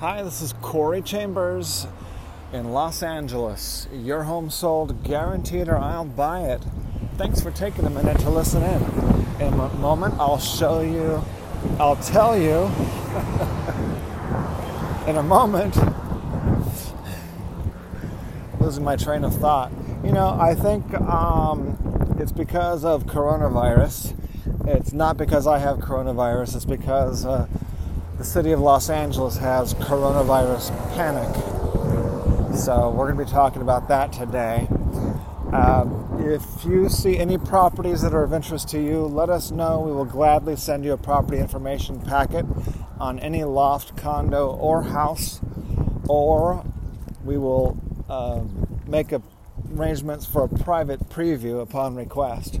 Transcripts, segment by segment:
Hi, this is Corey Chambers in Los Angeles. Your home sold guaranteed or I'll buy it. Thanks for taking a minute to listen in. In a moment, I'll show you, I'll tell you in a moment. Losing my train of thought. You know, I think um, it's because of coronavirus. It's not because I have coronavirus, it's because. Uh, the city of Los Angeles has coronavirus panic. So we're going to be talking about that today. Um, if you see any properties that are of interest to you, let us know. We will gladly send you a property information packet on any loft, condo, or house, or we will uh, make arrangements for a private preview upon request.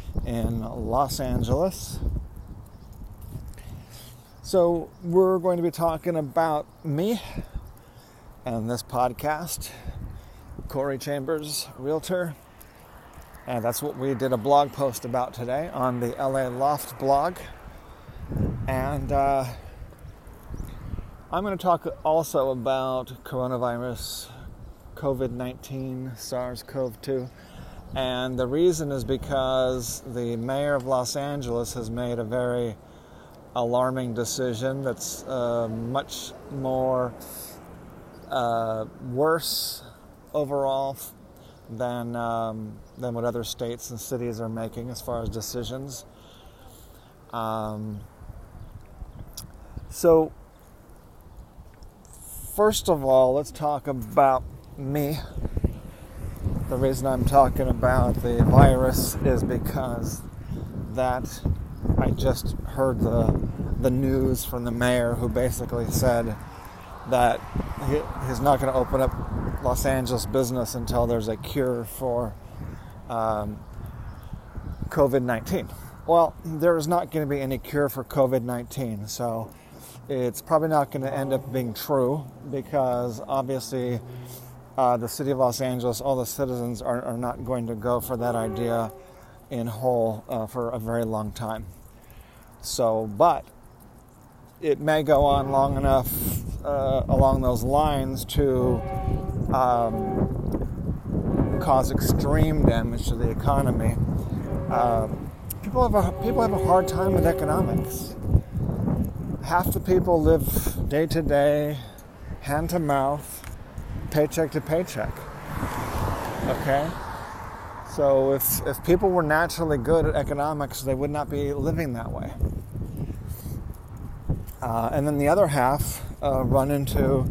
in Los Angeles. So, we're going to be talking about me and this podcast, Corey Chambers, Realtor. And that's what we did a blog post about today on the LA Loft blog. And uh, I'm going to talk also about coronavirus, COVID 19, SARS CoV 2 and the reason is because the mayor of Los Angeles has made a very alarming decision that's uh, much more uh, worse overall than um, than what other states and cities are making as far as decisions. Um, so, first of all, let's talk about me the reason I'm talking about the virus is because that I just heard the the news from the mayor who basically said that he, he's not going to open up Los Angeles business until there's a cure for um, COVID 19. Well, there is not going to be any cure for COVID 19, so it's probably not going to end up being true because obviously uh, the city of Los Angeles, all the citizens are, are, not going to go for that idea in whole uh, for a very long time. So, but it may go on long enough uh, along those lines to um, cause extreme damage to the economy. Uh, people have a people have a hard time with economics. Half the people live day to day, hand to mouth paycheck to paycheck. Okay? So if, if people were naturally good at economics, they would not be living that way. Uh, and then the other half uh, run into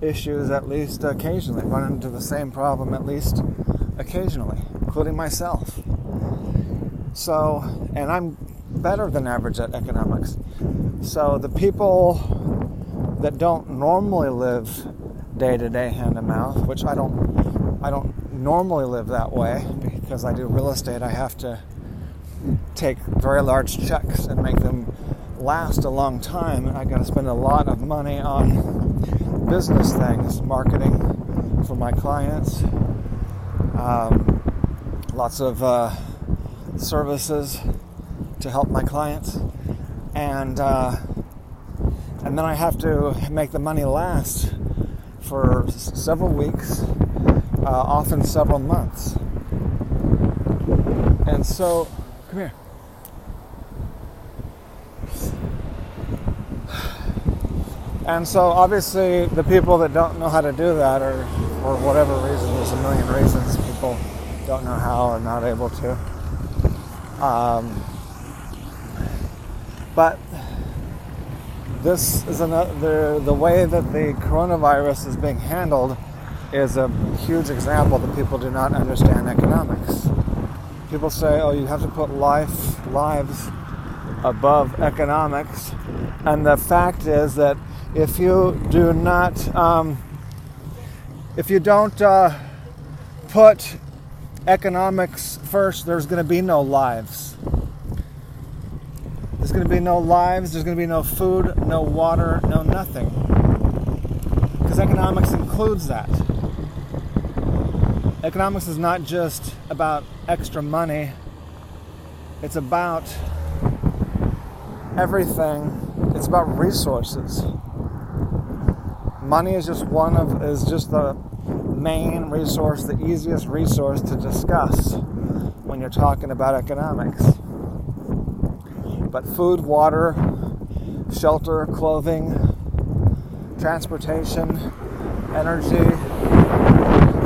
issues at least occasionally, run into the same problem at least occasionally, including myself. So, and I'm better than average at economics. So the people that don't normally live day to day hand to mouth, which I don't I don't normally live that way because I do real estate. I have to take very large checks and make them last a long time. I got to spend a lot of money on business things, marketing for my clients, um, lots of uh, services to help my clients, and uh, and then I have to make the money last for several weeks, uh, often several months. And so, come here. And so, obviously, the people that don't know how to do that, or for whatever reason, there's a million reasons people don't know how or not able to. Um, but this is another the way that the coronavirus is being handled is a huge example that people do not understand economics. People say, "Oh, you have to put life lives above economics," and the fact is that if you do not, um, if you don't uh, put economics first, there's going to be no lives. Going to be no lives, there's going to be no food, no water, no nothing. Because economics includes that. Economics is not just about extra money, it's about everything. It's about resources. Money is just one of is just the main resource, the easiest resource to discuss when you're talking about economics. But food, water, shelter, clothing, transportation, energy,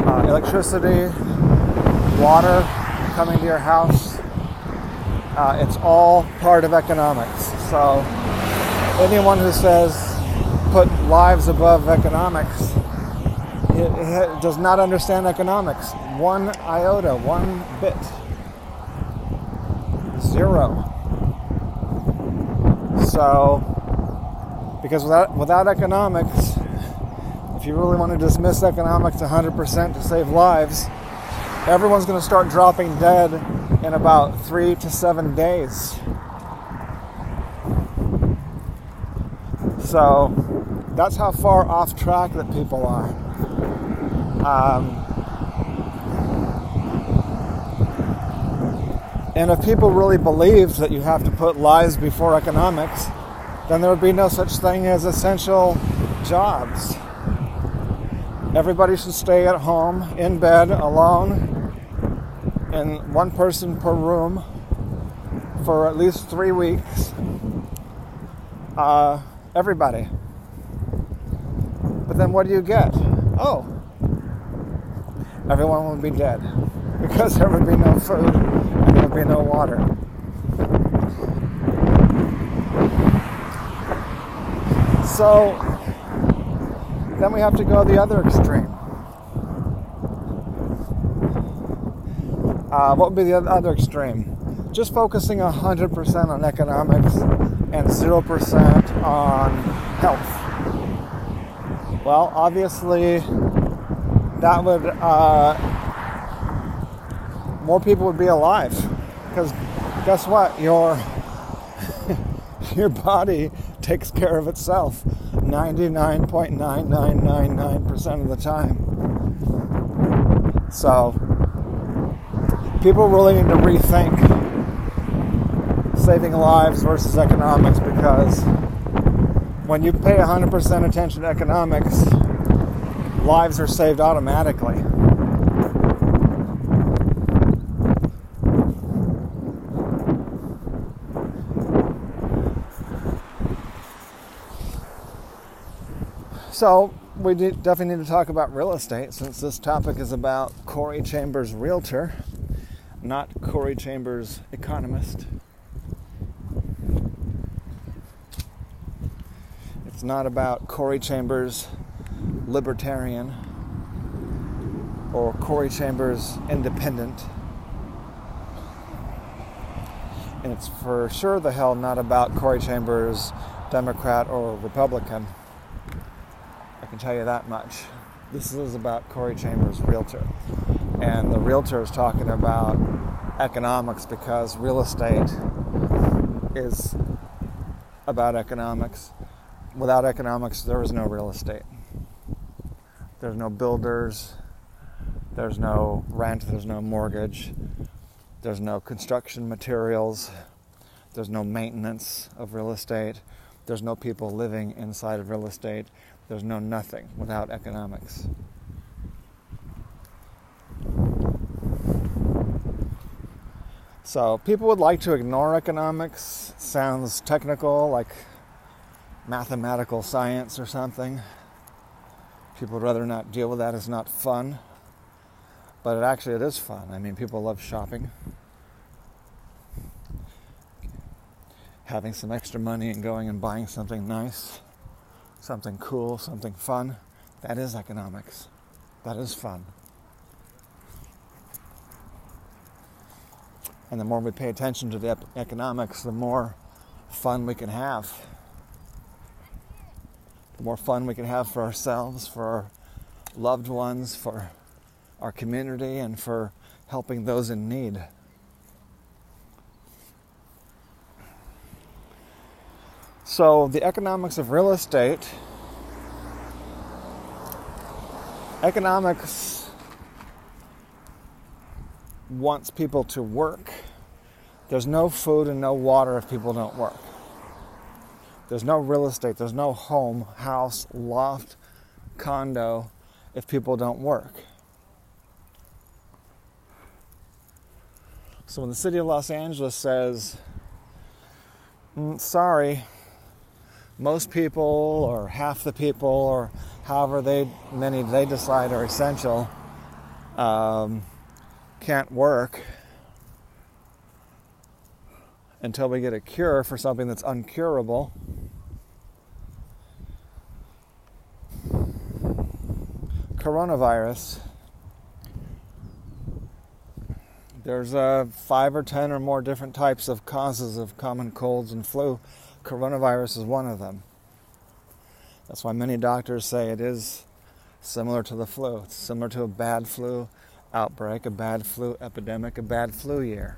uh, electricity, water coming to your house, uh, it's all part of economics. So anyone who says put lives above economics it, does not understand economics. One iota, one bit. Zero. So, because without, without economics, if you really want to dismiss economics 100% to save lives, everyone's going to start dropping dead in about three to seven days. So that's how far off track that people are. Um, and if people really believed that you have to put lives before economics, then there would be no such thing as essential jobs. Everybody should stay at home, in bed, alone, and one person per room for at least three weeks. Uh, everybody. But then what do you get? Oh, everyone would be dead because there would be no food no water. So then we have to go the other extreme. Uh, what would be the other extreme? Just focusing 100% on economics and 0% on health. Well, obviously, that would uh, more people would be alive because guess what your your body takes care of itself 99.9999% of the time so people really need to rethink saving lives versus economics because when you pay 100% attention to economics lives are saved automatically. So, we definitely need to talk about real estate since this topic is about Corey Chambers Realtor, not Corey Chambers Economist. It's not about Corey Chambers libertarian or Corey Chambers independent. And it's for sure the hell not about Corey Chambers Democrat or Republican. Can tell you that much. This is about Corey Chambers Realtor. And the realtor is talking about economics because real estate is about economics. Without economics, there is no real estate. There's no builders. There's no rent. There's no mortgage. There's no construction materials. There's no maintenance of real estate. There's no people living inside of real estate. There's no nothing without economics. So people would like to ignore economics. Sounds technical, like mathematical science or something. People would rather not deal with that. It's not fun. But it actually it is fun. I mean, people love shopping. Having some extra money and going and buying something nice, something cool, something fun. That is economics. That is fun. And the more we pay attention to the economics, the more fun we can have the more fun we can have for ourselves, for our loved ones, for our community, and for helping those in need. So, the economics of real estate, economics wants people to work. There's no food and no water if people don't work. There's no real estate, there's no home, house, loft, condo if people don't work. So when the city of Los Angeles says, mm, sorry, most people or half the people or however they many they decide are essential um, can't work until we get a cure for something that's uncurable. Coronavirus. There's uh, five or ten or more different types of causes of common colds and flu coronavirus is one of them. That's why many doctors say it is similar to the flu. It's similar to a bad flu outbreak, a bad flu epidemic, a bad flu year.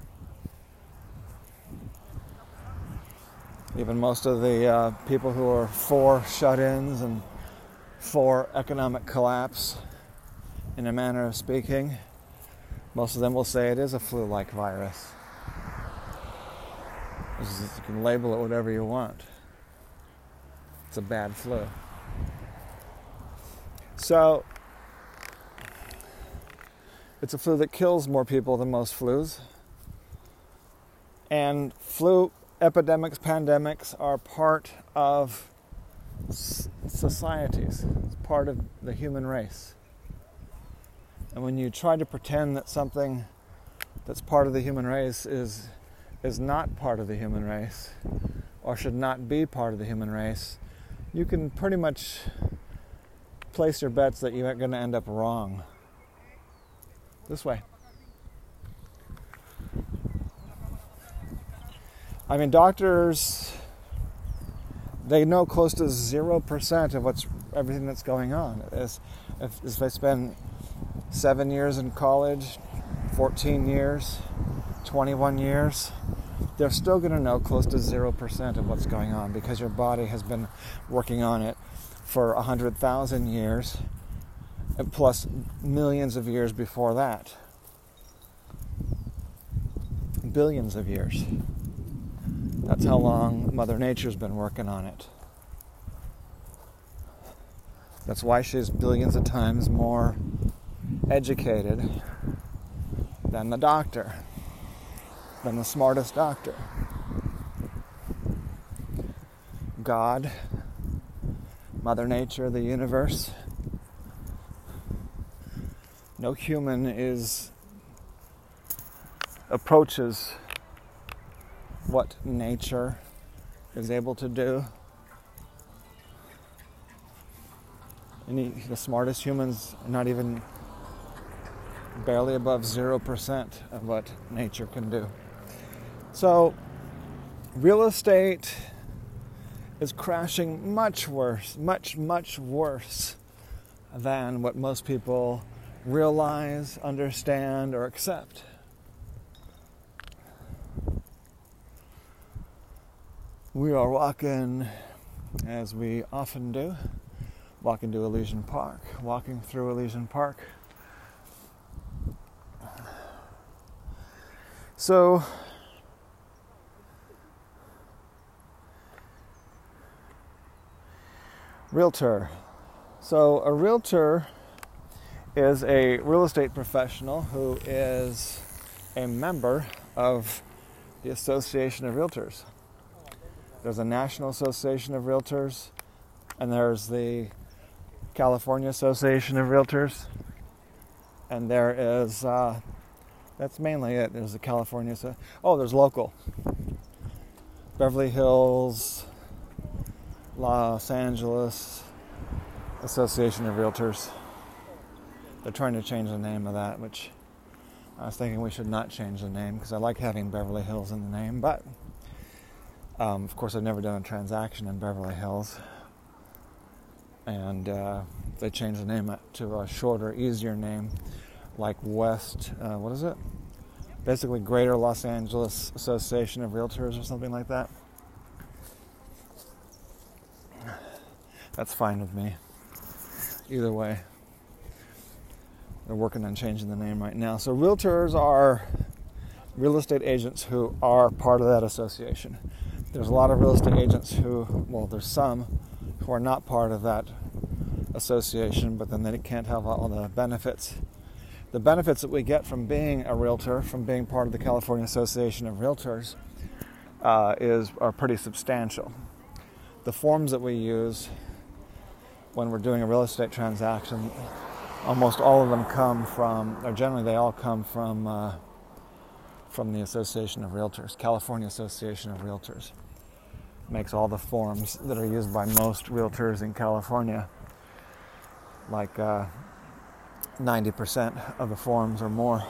Even most of the uh, people who are for shut ins and for economic collapse, in a manner of speaking, most of them will say it is a flu like virus. You can label it whatever you want. It's a bad flu. So, it's a flu that kills more people than most flus. And flu epidemics, pandemics are part of societies, it's part of the human race. And when you try to pretend that something that's part of the human race is is not part of the human race or should not be part of the human race, you can pretty much place your bets that you're going to end up wrong. This way. I mean, doctors, they know close to 0% of what's everything that's going on. If, if they spend seven years in college, 14 years, 21 years, they're still going to know close to 0% of what's going on because your body has been working on it for 100,000 years plus millions of years before that. Billions of years. That's how long Mother Nature's been working on it. That's why she's billions of times more educated than the doctor than the smartest doctor. God, Mother Nature, the universe. No human is approaches what nature is able to do. Any the smartest humans not even barely above 0% of what nature can do. So, real estate is crashing much worse, much, much worse than what most people realize, understand, or accept. We are walking, as we often do, walking to Elysian Park, walking through Elysian Park. So, realtor. So, a realtor is a real estate professional who is a member of the Association of Realtors. There's a National Association of Realtors, and there's the California Association of Realtors, and there is, uh, that's mainly it. There's the California, oh, there's local. Beverly Hills, Los Angeles Association of Realtors. They're trying to change the name of that, which I was thinking we should not change the name because I like having Beverly Hills in the name. But um, of course, I've never done a transaction in Beverly Hills. and uh, they changed the name to a shorter, easier name, like West. Uh, what is it? Basically, Greater Los Angeles Association of Realtors or something like that. That's fine with me. Either way, they're working on changing the name right now. So, realtors are real estate agents who are part of that association. There's a lot of real estate agents who, well, there's some who are not part of that association, but then they can't have all the benefits. The benefits that we get from being a realtor, from being part of the California Association of Realtors, uh, is are pretty substantial. The forms that we use when we're doing a real estate transaction, almost all of them come from, or generally they all come from, uh, from the Association of Realtors, California Association of Realtors. Makes all the forms that are used by most realtors in California, like uh, 90% of the forms or more.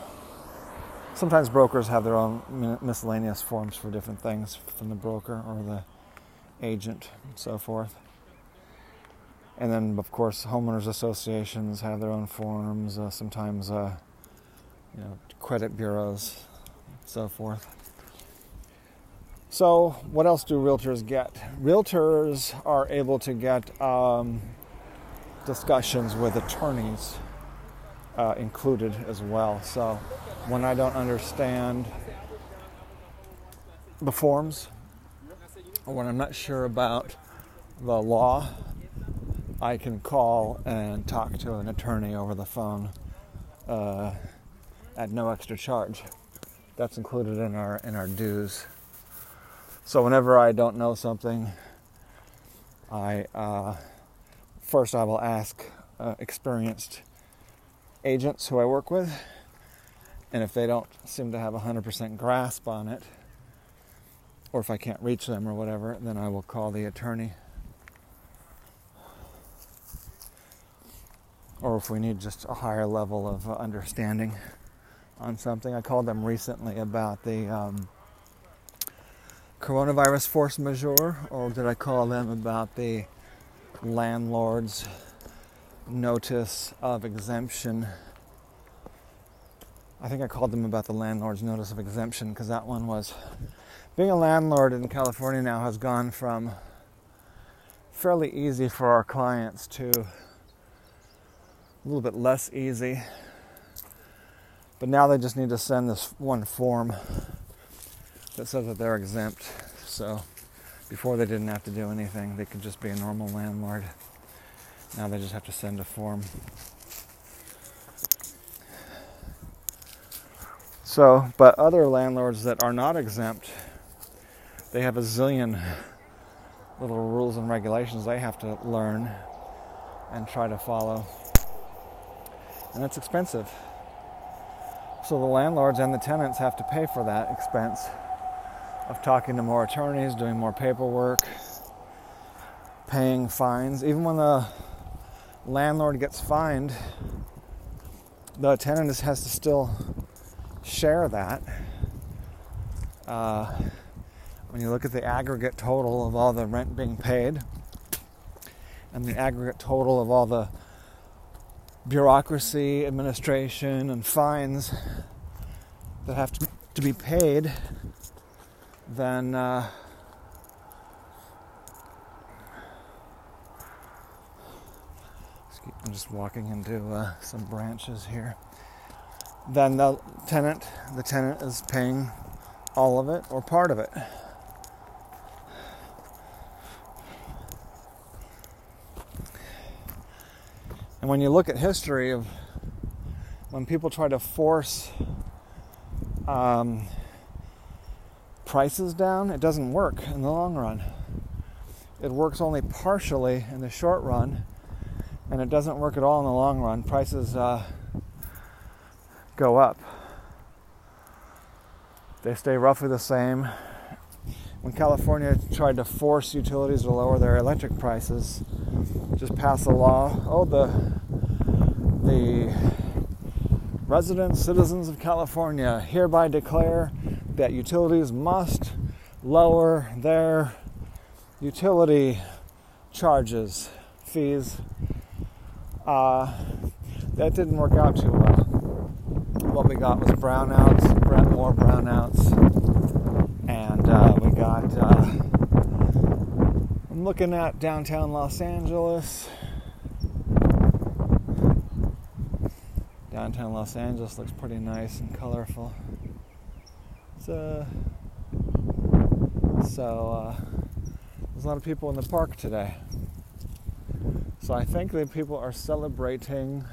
Sometimes brokers have their own miscellaneous forms for different things from the broker or the agent and so forth. And then, of course, homeowners associations have their own forms. Uh, sometimes, uh, you know, credit bureaus, so forth. So, what else do realtors get? Realtors are able to get um, discussions with attorneys uh, included as well. So, when I don't understand the forms, or when I'm not sure about the law I can call and talk to an attorney over the phone uh, at no extra charge. That's included in our in our dues. So whenever I don't know something, I uh, first I will ask uh, experienced agents who I work with, and if they don't seem to have a hundred percent grasp on it, or if I can't reach them or whatever, then I will call the attorney or if we need just a higher level of uh, understanding on something. I called them recently about the um, coronavirus force majeure, or did I call them about the landlord's notice of exemption? I think I called them about the landlord's notice of exemption because that one was being a landlord in California now has gone from fairly easy for our clients to a little bit less easy. But now they just need to send this one form that says that they're exempt. So before they didn't have to do anything, they could just be a normal landlord. Now they just have to send a form. So, but other landlords that are not exempt, they have a zillion little rules and regulations they have to learn and try to follow and it's expensive. So the landlords and the tenants have to pay for that expense of talking to more attorneys, doing more paperwork, paying fines. Even when the landlord gets fined, the tenant has to still share that. Uh, when you look at the aggregate total of all the rent being paid and the aggregate total of all the bureaucracy, administration, and fines that have to, to be paid, then uh, I'm just walking into uh, some branches here. Then the tenant, the tenant is paying all of it or part of it. And when you look at history of when people try to force um, prices down, it doesn't work in the long run. It works only partially in the short run, and it doesn't work at all in the long run. Prices uh, go up. They stay roughly the same. When California tried to force utilities to lower their electric prices, just pass a law. Oh, the the residents, citizens of California hereby declare that utilities must lower their utility charges fees. Uh, that didn't work out too well. What we got was brownouts, more brownouts, and uh, we got. Uh, I'm looking at downtown Los Angeles. Downtown Los Angeles looks pretty nice and colorful. So, so uh, there's a lot of people in the park today. So I think that people are celebrating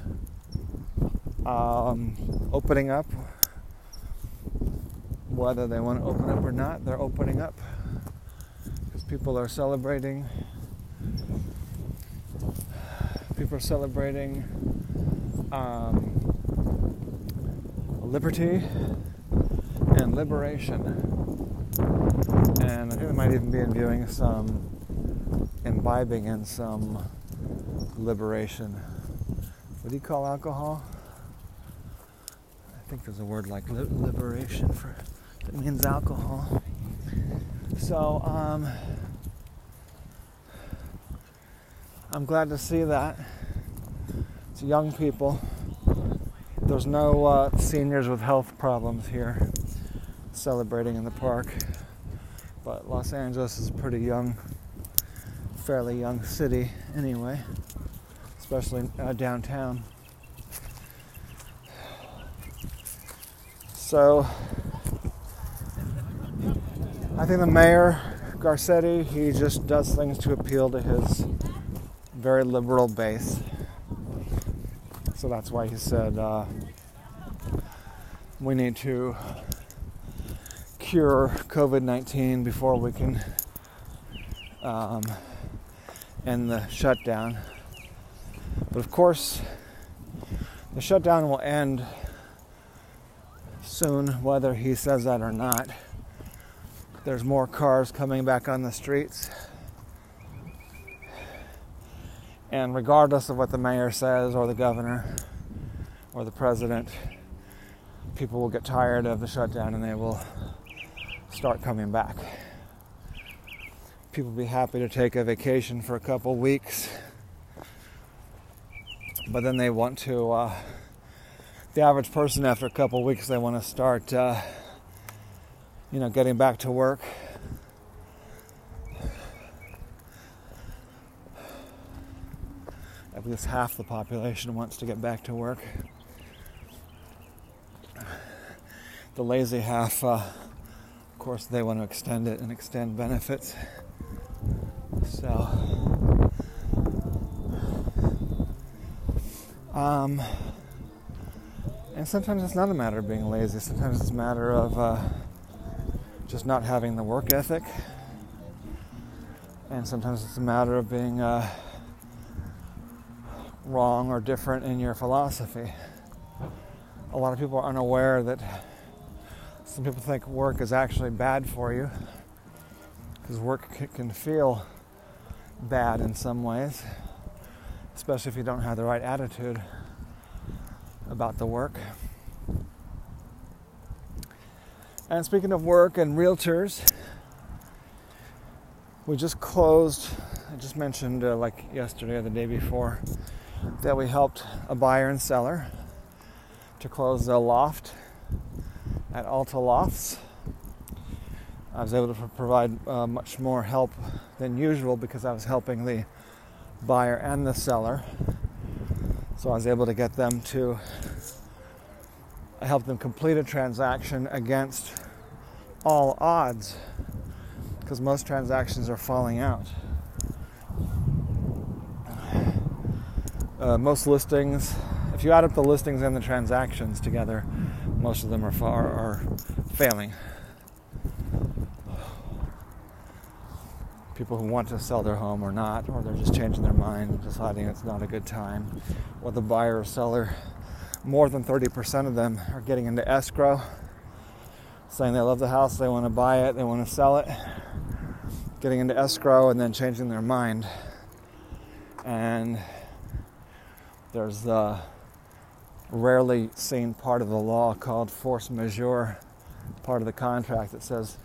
um, opening up. Whether they want to open up or not, they're opening up people are celebrating. People are celebrating um, liberty and liberation. And I think they might even be imbuing some, imbibing in some liberation. What do you call alcohol? I think there's a word like liberation for that means alcohol. So um, I'm glad to see that. It's young people. There's no uh, seniors with health problems here celebrating in the park. But Los Angeles is a pretty young, fairly young city anyway, especially uh, downtown. So I think the mayor, Garcetti, he just does things to appeal to his very liberal base. So that's why he said uh, we need to cure COVID 19 before we can um, end the shutdown. But of course, the shutdown will end soon, whether he says that or not. There's more cars coming back on the streets. And regardless of what the mayor says, or the governor, or the president, people will get tired of the shutdown and they will start coming back. People will be happy to take a vacation for a couple weeks, but then they want to. Uh, the average person, after a couple weeks, they want to start, uh, you know, getting back to work. At least half the population wants to get back to work. The lazy half. Uh, of course, they want to extend it and extend benefits. So, um, and sometimes it's not a matter of being lazy. Sometimes it's a matter of uh, just not having the work ethic. And sometimes it's a matter of being uh, wrong or different in your philosophy. A lot of people are unaware that some people think work is actually bad for you because work can feel bad in some ways, especially if you don't have the right attitude about the work. And speaking of work and realtors, we just closed, I just mentioned uh, like yesterday or the day before, that we helped a buyer and seller to close a loft at Alta Lofts. I was able to provide uh, much more help than usual because I was helping the buyer and the seller. So I was able to get them to help them complete a transaction against all odds because most transactions are falling out. Uh, most listings, if you add up the listings and the transactions together, most of them are, far, are failing. People who want to sell their home or not, or they're just changing their mind deciding it's not a good time, or the buyer or seller, more than 30% of them are getting into escrow, saying they love the house, they want to buy it, they want to sell it, getting into escrow and then changing their mind. And there's the rarely seen part of the law called force majeure, part of the contract that says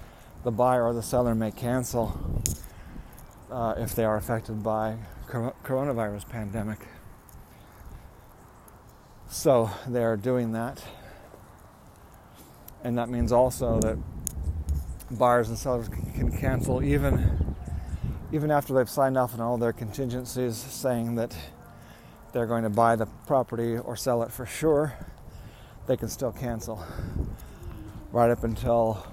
the buyer or the seller may cancel uh, if they are affected by coronavirus pandemic. So they're doing that. And that means also that buyers and sellers can cancel even even after they've signed off on all their contingencies saying that they're going to buy the property or sell it for sure, they can still cancel right up until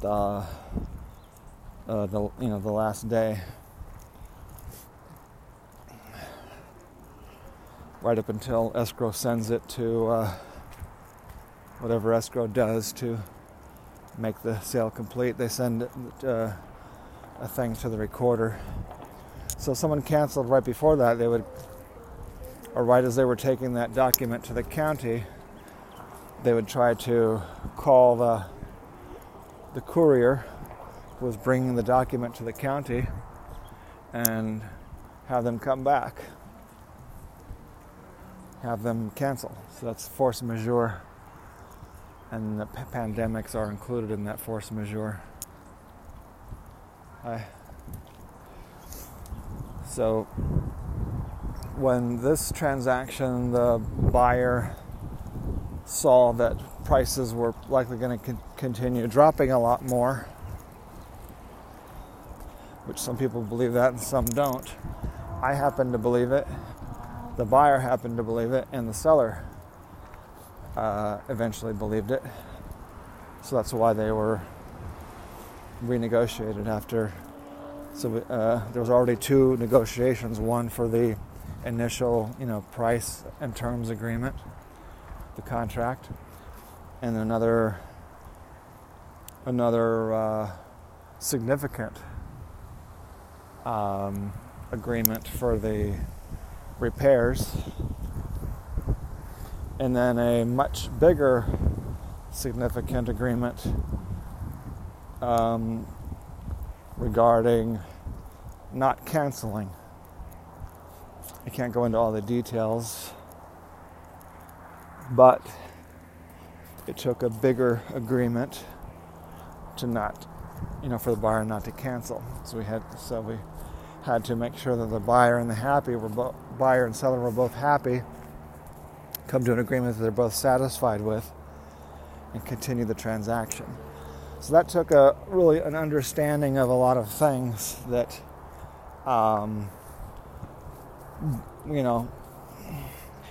the uh, the you know the last day. Right up until escrow sends it to uh, whatever escrow does to make the sale complete, they send uh, a thing to the recorder. So someone canceled right before that, they would, or right as they were taking that document to the county, they would try to call the the courier who was bringing the document to the county and have them come back, have them cancel. So that's force majeure, and the p- pandemics are included in that force majeure. I, so when this transaction, the buyer saw that prices were likely going to con- continue dropping a lot more, which some people believe that and some don't. I happen to believe it. The buyer happened to believe it, and the seller uh, eventually believed it. So that's why they were renegotiated after. So uh, there was already two negotiations: one for the initial, you know, price and terms agreement, the contract, and another another uh, significant um, agreement for the repairs, and then a much bigger significant agreement um, regarding not canceling. I can't go into all the details, but it took a bigger agreement to not, you know, for the buyer not to cancel. So we had, so we had to make sure that the buyer and the happy were both buyer and seller were both happy, come to an agreement that they're both satisfied with, and continue the transaction. So that took a really an understanding of a lot of things that, um, you know,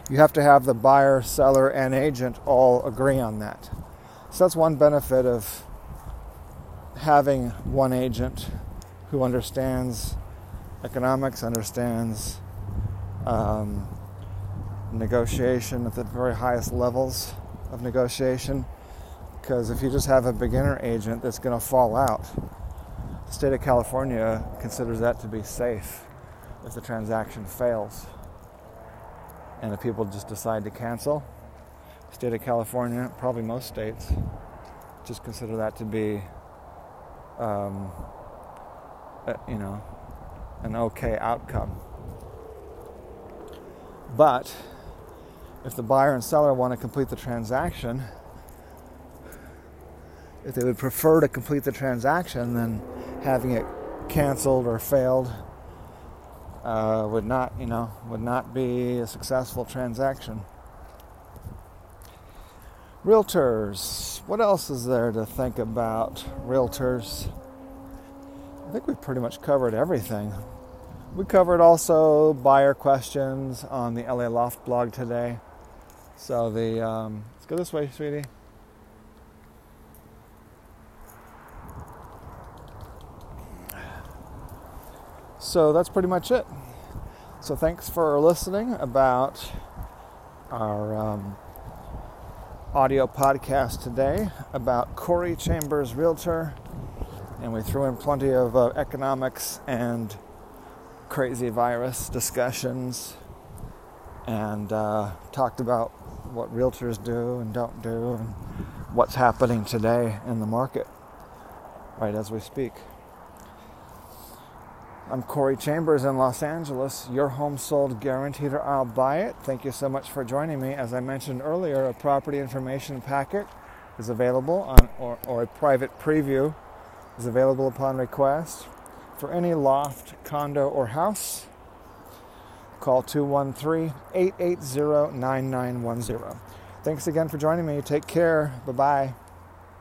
you have to have the buyer, seller, and agent all agree on that. So that's one benefit of having one agent who understands economics, understands um, negotiation at the very highest levels of negotiation. Because if you just have a beginner agent that's going to fall out, the state of California considers that to be safe if the transaction fails. And if people just decide to cancel, state of California, probably most states, just consider that to be, um, you know, an okay outcome. But if the buyer and seller want to complete the transaction, if they would prefer to complete the transaction than having it canceled or failed, uh, would not, you know, would not be a successful transaction. Realtors. What else is there to think about realtors? I think we've pretty much covered everything. We covered also buyer questions on the LA Loft blog today. So the um, let's go this way, sweetie. So that's pretty much it. So thanks for listening about our um, audio podcast today about Corey Chambers Realtor, and we threw in plenty of uh, economics and crazy virus discussions, and uh, talked about what realtors do and don't do, and what's happening today in the market, right as we speak. I'm Corey Chambers in Los Angeles. Your home sold guaranteed or I'll buy it. Thank you so much for joining me. As I mentioned earlier, a property information packet is available on, or, or a private preview is available upon request for any loft, condo, or house call 213 880 9910. Thanks again for joining me. Take care. Bye bye.